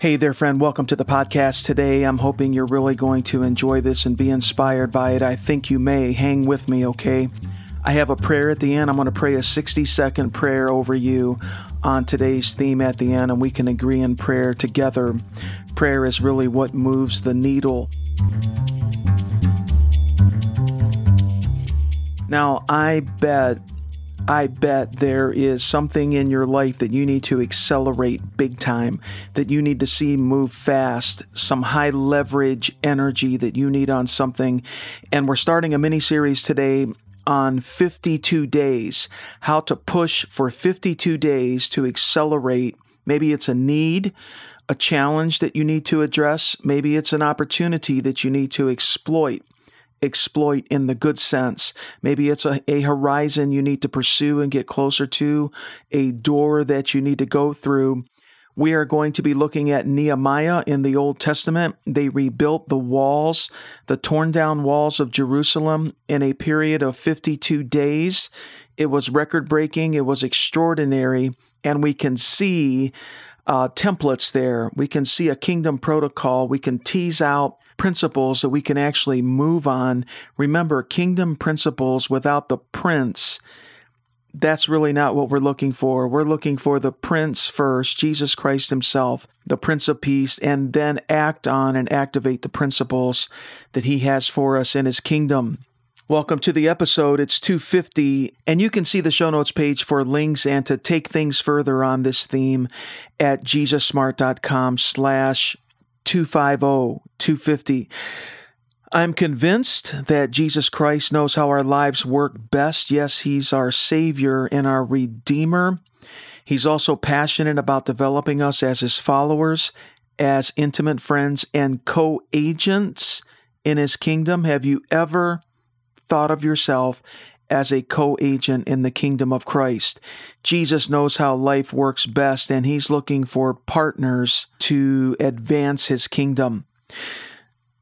Hey there, friend. Welcome to the podcast today. I'm hoping you're really going to enjoy this and be inspired by it. I think you may. Hang with me, okay? I have a prayer at the end. I'm going to pray a 60 second prayer over you on today's theme at the end, and we can agree in prayer together. Prayer is really what moves the needle. Now, I bet I bet there is something in your life that you need to accelerate big time, that you need to see move fast, some high leverage energy that you need on something. And we're starting a mini series today on 52 days, how to push for 52 days to accelerate. Maybe it's a need, a challenge that you need to address. Maybe it's an opportunity that you need to exploit exploit in the good sense. Maybe it's a, a horizon you need to pursue and get closer to, a door that you need to go through. We are going to be looking at Nehemiah in the Old Testament. They rebuilt the walls, the torn down walls of Jerusalem in a period of 52 days. It was record breaking, it was extraordinary, and we can see uh, templates there. We can see a kingdom protocol. We can tease out principles that we can actually move on. Remember, kingdom principles without the prince, that's really not what we're looking for. We're looking for the prince first, Jesus Christ himself, the prince of peace, and then act on and activate the principles that he has for us in his kingdom. Welcome to the episode. It's 250, and you can see the show notes page for links and to take things further on this theme at jesussmart.com slash 250 250. I'm convinced that Jesus Christ knows how our lives work best. Yes, He's our Savior and our Redeemer. He's also passionate about developing us as His followers, as intimate friends, and co agents in His kingdom. Have you ever thought of yourself as a co agent in the kingdom of Christ. Jesus knows how life works best, and he's looking for partners to advance his kingdom.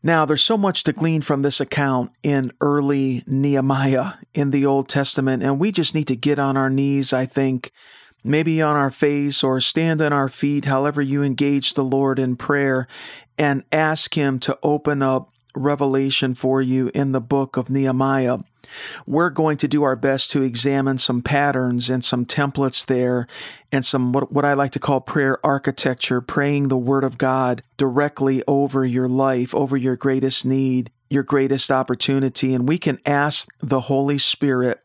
Now, there's so much to glean from this account in early Nehemiah in the Old Testament, and we just need to get on our knees, I think, maybe on our face or stand on our feet, however you engage the Lord in prayer, and ask Him to open up revelation for you in the book of Nehemiah. We're going to do our best to examine some patterns and some templates there and some what, what I like to call prayer architecture, praying the word of God directly over your life, over your greatest need, your greatest opportunity. And we can ask the Holy Spirit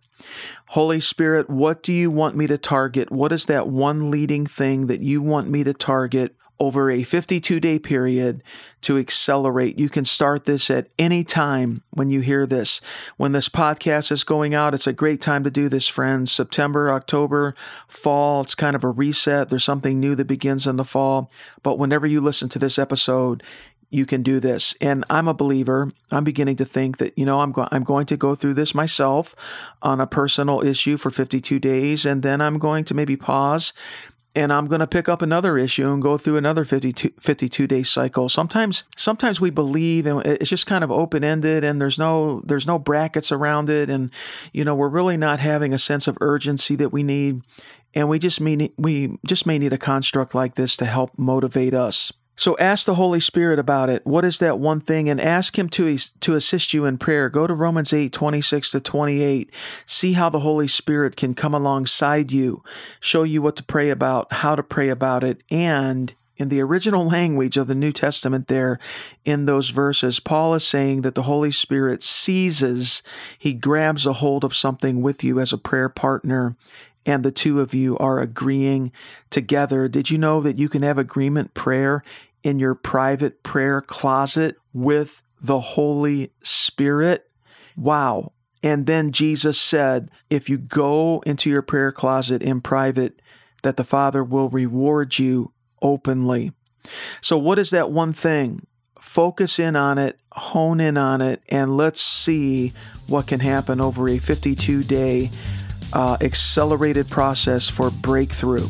Holy Spirit, what do you want me to target? What is that one leading thing that you want me to target over a 52 day period to accelerate. You can start this at any time when you hear this. When this podcast is going out, it's a great time to do this, friends. September, October, fall, it's kind of a reset. There's something new that begins in the fall. But whenever you listen to this episode, you can do this. And I'm a believer. I'm beginning to think that, you know, I'm, I'm going to go through this myself on a personal issue for 52 days. And then I'm going to maybe pause and I'm going to pick up another issue and go through another 52, 52 day cycle. Sometimes, sometimes we believe and it's just kind of open ended and there's no, there's no brackets around it. And, you know, we're really not having a sense of urgency that we need. And we just mean, we just may need a construct like this to help motivate us. So ask the Holy Spirit about it. What is that one thing? And ask Him to, to assist you in prayer. Go to Romans 8, 26 to 28. See how the Holy Spirit can come alongside you, show you what to pray about, how to pray about it, and in the original language of the New Testament, there in those verses, Paul is saying that the Holy Spirit seizes, he grabs a hold of something with you as a prayer partner, and the two of you are agreeing together. Did you know that you can have agreement prayer in your private prayer closet with the Holy Spirit? Wow. And then Jesus said, if you go into your prayer closet in private, that the Father will reward you openly. So, what is that one thing? Focus in on it, hone in on it, and let's see what can happen over a 52 day uh, accelerated process for breakthrough.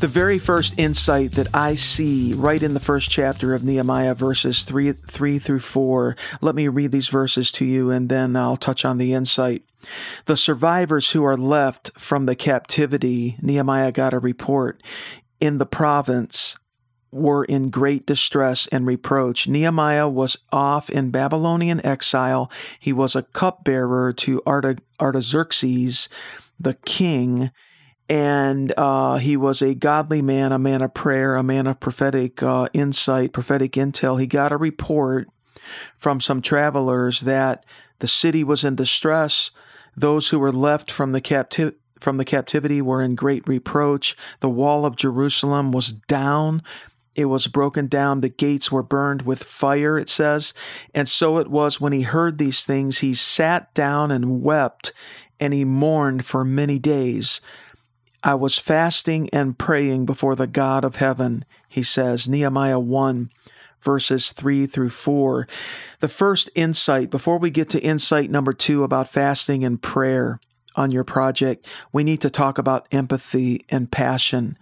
The very first insight that I see right in the first chapter of Nehemiah, verses 3, 3 through 4, let me read these verses to you and then I'll touch on the insight. The survivors who are left from the captivity, Nehemiah got a report, in the province were in great distress and reproach. Nehemiah was off in Babylonian exile. He was a cupbearer to Artaxerxes, the king and uh, he was a godly man, a man of prayer, a man of prophetic uh, insight, prophetic intel. He got a report from some travelers that the city was in distress. Those who were left from the captive from the captivity were in great reproach. The wall of Jerusalem was down. It was broken down. The gates were burned with fire, it says. And so it was when he heard these things, he sat down and wept, and he mourned for many days. I was fasting and praying before the God of heaven, he says, Nehemiah 1, verses 3 through 4. The first insight, before we get to insight number two about fasting and prayer on your project, we need to talk about empathy and passion.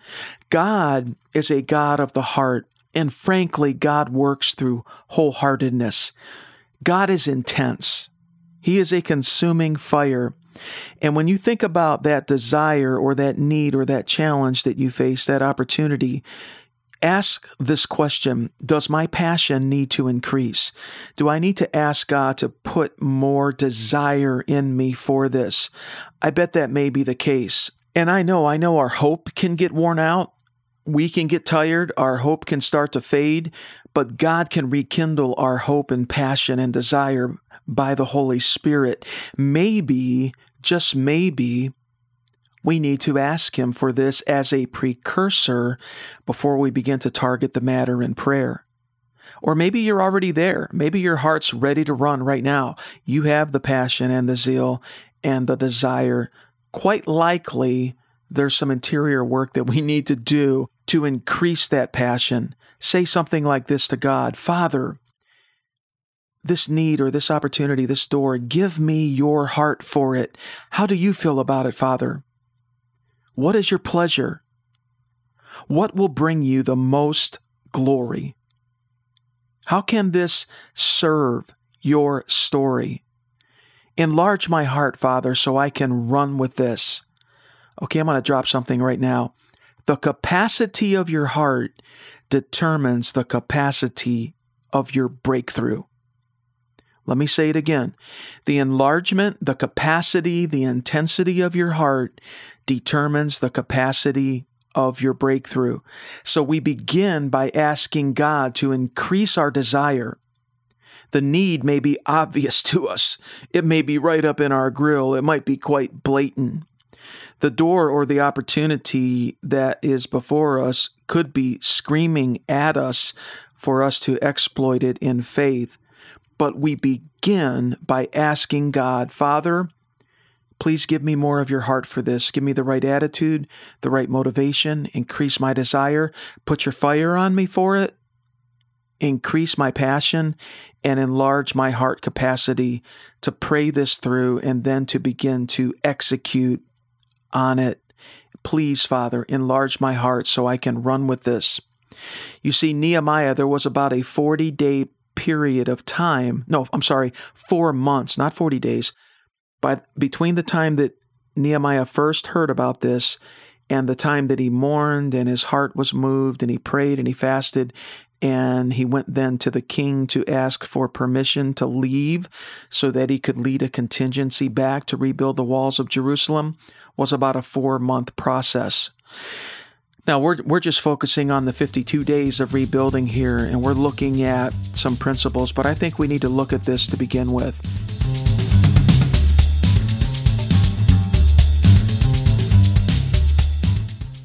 God is a God of the heart, and frankly, God works through wholeheartedness. God is intense. He is a consuming fire. And when you think about that desire or that need or that challenge that you face, that opportunity, ask this question Does my passion need to increase? Do I need to ask God to put more desire in me for this? I bet that may be the case. And I know, I know our hope can get worn out. We can get tired. Our hope can start to fade, but God can rekindle our hope and passion and desire by the Holy Spirit. Maybe, just maybe, we need to ask Him for this as a precursor before we begin to target the matter in prayer. Or maybe you're already there. Maybe your heart's ready to run right now. You have the passion and the zeal and the desire. Quite likely, there's some interior work that we need to do to increase that passion. Say something like this to God Father, this need or this opportunity, this door, give me your heart for it. How do you feel about it, Father? What is your pleasure? What will bring you the most glory? How can this serve your story? Enlarge my heart, Father, so I can run with this. Okay, I'm going to drop something right now. The capacity of your heart determines the capacity of your breakthrough. Let me say it again. The enlargement, the capacity, the intensity of your heart determines the capacity of your breakthrough. So we begin by asking God to increase our desire. The need may be obvious to us. It may be right up in our grill. It might be quite blatant. The door or the opportunity that is before us could be screaming at us for us to exploit it in faith. But we begin by asking God, Father, please give me more of your heart for this. Give me the right attitude, the right motivation, increase my desire, put your fire on me for it, increase my passion, and enlarge my heart capacity to pray this through and then to begin to execute on it. Please, Father, enlarge my heart so I can run with this. You see, Nehemiah, there was about a 40 day period of time. No, I'm sorry, four months, not 40 days. But between the time that Nehemiah first heard about this and the time that he mourned and his heart was moved and he prayed and he fasted and he went then to the king to ask for permission to leave so that he could lead a contingency back to rebuild the walls of Jerusalem was about a 4 month process. Now, we're, we're just focusing on the 52 days of rebuilding here, and we're looking at some principles, but I think we need to look at this to begin with.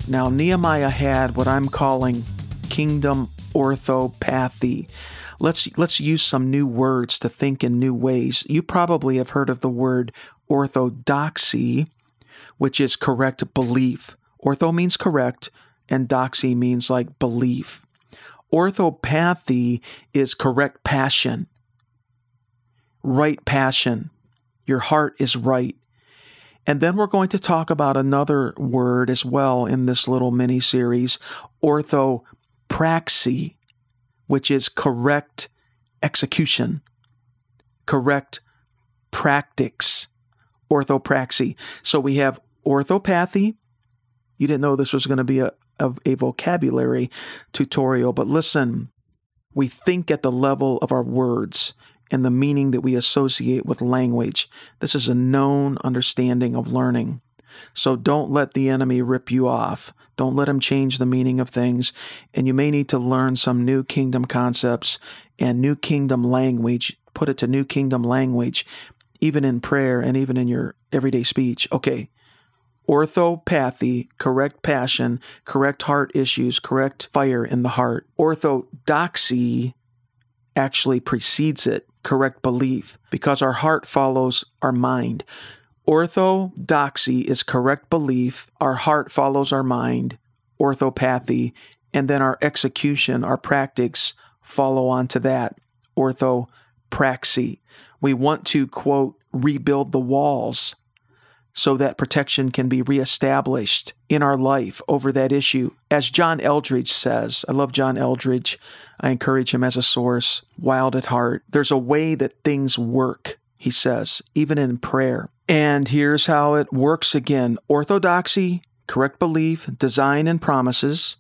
Now, Nehemiah had what I'm calling kingdom orthopathy. Let's, let's use some new words to think in new ways. You probably have heard of the word orthodoxy, which is correct belief. Ortho means correct, and doxy means like belief. Orthopathy is correct passion, right passion. Your heart is right. And then we're going to talk about another word as well in this little mini series, orthopraxy, which is correct execution, correct practice, orthopraxy. So we have orthopathy. You didn't know this was going to be a, a, a vocabulary tutorial, but listen, we think at the level of our words and the meaning that we associate with language. This is a known understanding of learning. So don't let the enemy rip you off. Don't let him change the meaning of things. And you may need to learn some new kingdom concepts and new kingdom language. Put it to new kingdom language, even in prayer and even in your everyday speech. Okay. Orthopathy, correct passion, correct heart issues, correct fire in the heart. Orthodoxy actually precedes it correct belief because our heart follows our mind. Orthodoxy is correct belief, our heart follows our mind, orthopathy, and then our execution, our practice follow on to that, orthopraxy. We want to, quote, rebuild the walls so that protection can be reestablished in our life over that issue. As John Eldredge says, I love John Eldredge. I encourage him as a source, wild at heart. There's a way that things work, he says, even in prayer. And here's how it works again orthodoxy, correct belief, design, and promises,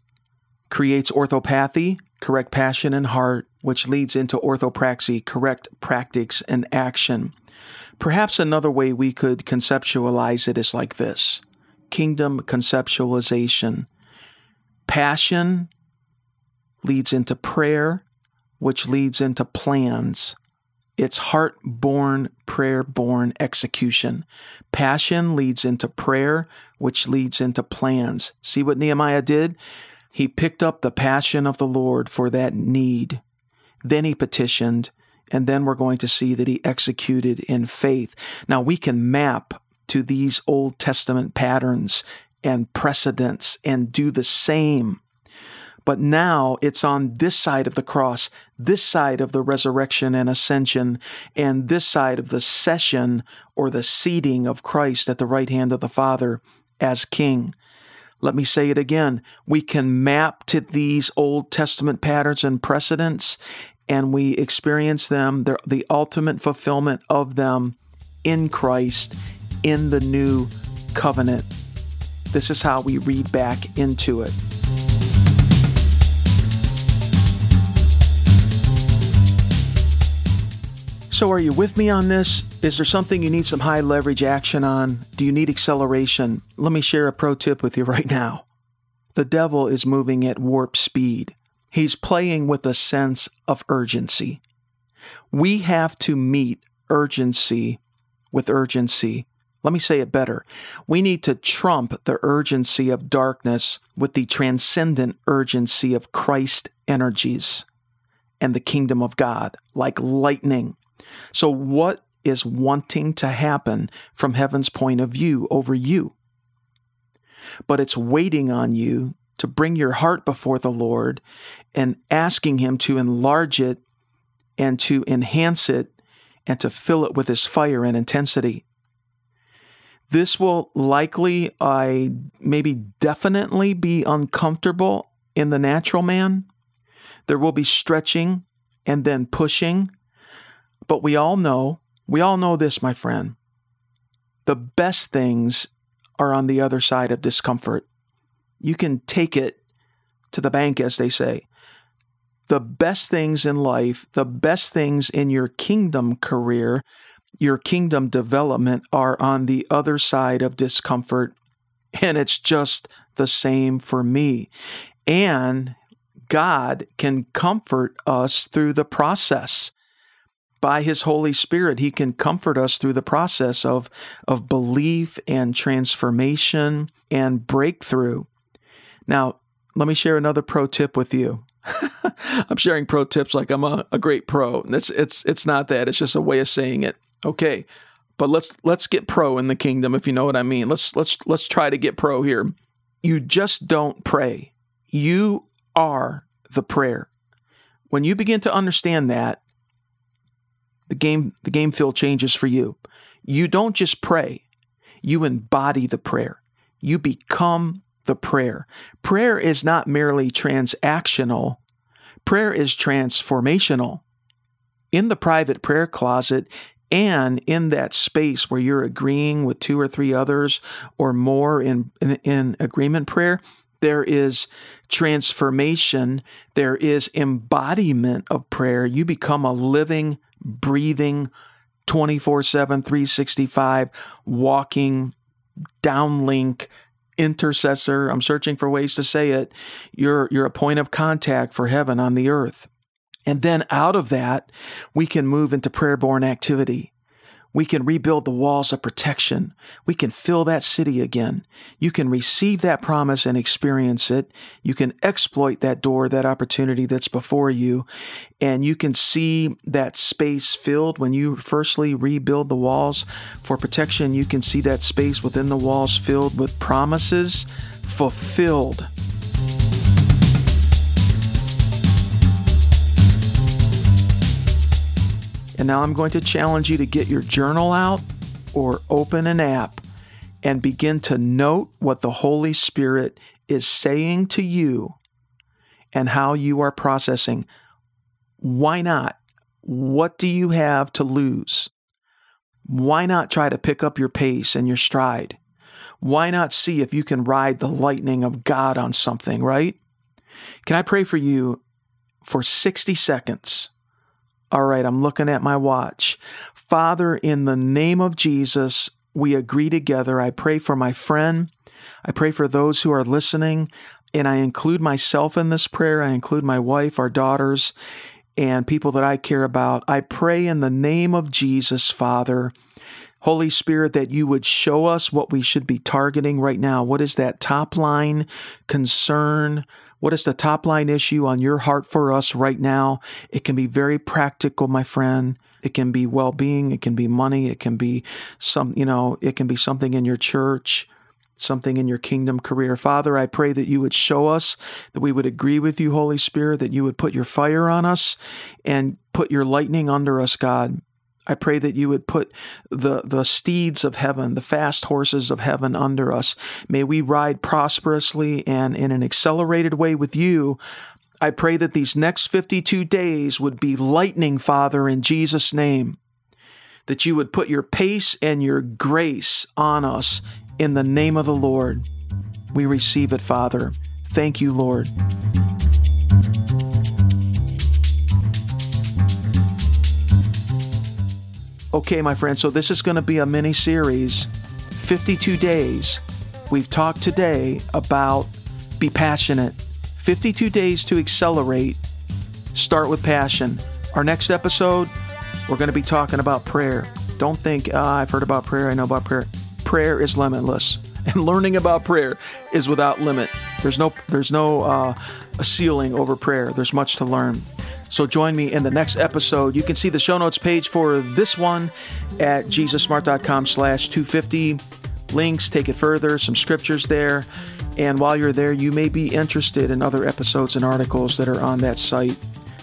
creates orthopathy, correct passion and heart, which leads into orthopraxy, correct practice and action. Perhaps another way we could conceptualize it is like this kingdom conceptualization. Passion leads into prayer, which leads into plans. It's heart born, prayer born execution. Passion leads into prayer, which leads into plans. See what Nehemiah did? He picked up the passion of the Lord for that need. Then he petitioned, and then we're going to see that he executed in faith. Now we can map to these Old Testament patterns and precedents and do the same. But now it's on this side of the cross, this side of the resurrection and ascension, and this side of the session or the seating of Christ at the right hand of the Father as King. Let me say it again. We can map to these Old Testament patterns and precedents, and we experience them, the, ultimate fulfillment of them in Christ in the new covenant. This is how we read back into it. So, are you with me on this? Is there something you need some high leverage action on? Do you need acceleration? Let me share a pro tip with you right now. The devil is moving at warp speed. He's playing with a sense of urgency. We have to meet urgency with urgency. Let me say it better. We need to trump the urgency of darkness with the transcendent urgency of Christ energies and the kingdom of God, like lightning. So, what is wanting to happen from heaven's point of view over you? But it's waiting on you to bring your heart before the Lord and asking Him to enlarge it and to enhance it and to fill it with His fire and intensity. This will likely, I maybe definitely be uncomfortable in the natural man. There will be stretching and then pushing. But we all know, we all know this, my friend. The best things are on the other side of discomfort. You can take it to the bank, as they say. The best things in life, the best things in your kingdom career, your kingdom development are on the other side of discomfort. And it's just the same for me. And God can comfort us through the process. By his Holy Spirit, he can comfort us through the process of, of belief and transformation and breakthrough. Now, let me share another pro tip with you. I'm sharing pro tips like I'm a, a great pro. It's it's it's not that. It's just a way of saying it. Okay. But let's let's get pro in the kingdom if you know what I mean. Let's let's let's try to get pro here. You just don't pray. You are the prayer. When you begin to understand that, the game the game field changes for you. You don't just pray. you embody the prayer. You become the prayer. Prayer is not merely transactional, prayer is transformational. In the private prayer closet, and in that space where you're agreeing with two or three others or more in, in, in agreement prayer, there is transformation, there is embodiment of prayer. You become a living, breathing, 24 7, 365, walking downlink intercessor. I'm searching for ways to say it. You're, you're a point of contact for heaven on the earth. And then out of that, we can move into prayer born activity. We can rebuild the walls of protection. We can fill that city again. You can receive that promise and experience it. You can exploit that door, that opportunity that's before you. And you can see that space filled when you firstly rebuild the walls for protection. You can see that space within the walls filled with promises fulfilled And now I'm going to challenge you to get your journal out or open an app and begin to note what the Holy Spirit is saying to you and how you are processing. Why not? What do you have to lose? Why not try to pick up your pace and your stride? Why not see if you can ride the lightning of God on something, right? Can I pray for you for 60 seconds? All right, I'm looking at my watch. Father, in the name of Jesus, we agree together. I pray for my friend. I pray for those who are listening, and I include myself in this prayer. I include my wife, our daughters, and people that I care about. I pray in the name of Jesus, Father. Holy Spirit, that you would show us what we should be targeting right now. What is that top line concern? What is the top line issue on your heart for us right now? It can be very practical, my friend. It can be well being. It can be money. It can be some, you know, it can be something in your church, something in your kingdom career. Father, I pray that you would show us, that we would agree with you, Holy Spirit, that you would put your fire on us and put your lightning under us, God. I pray that you would put the, the steeds of heaven, the fast horses of heaven under us. May we ride prosperously and in an accelerated way with you. I pray that these next 52 days would be lightning, Father, in Jesus' name. That you would put your pace and your grace on us in the name of the Lord. We receive it, Father. Thank you, Lord. Okay, my friend, so this is going to be a mini series 52 days. We've talked today about be passionate. 52 days to accelerate. Start with passion. Our next episode, we're going to be talking about prayer. Don't think, oh, I've heard about prayer, I know about prayer. Prayer is limitless, and learning about prayer is without limit. There's no, there's no uh, ceiling over prayer. There's much to learn. So join me in the next episode. You can see the show notes page for this one at jesussmart.com slash 250. Links, take it further, some scriptures there. And while you're there, you may be interested in other episodes and articles that are on that site,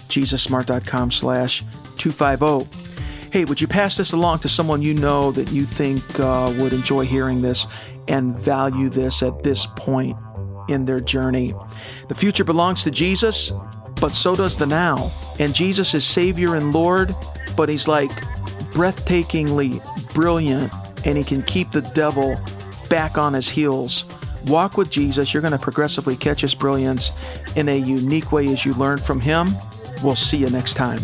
jesussmart.com slash 250. Hey, would you pass this along to someone you know that you think uh, would enjoy hearing this and value this at this point in their journey? The future belongs to Jesus but so does the now. And Jesus is Savior and Lord, but He's like breathtakingly brilliant, and He can keep the devil back on his heels. Walk with Jesus. You're going to progressively catch His brilliance in a unique way as you learn from Him. We'll see you next time.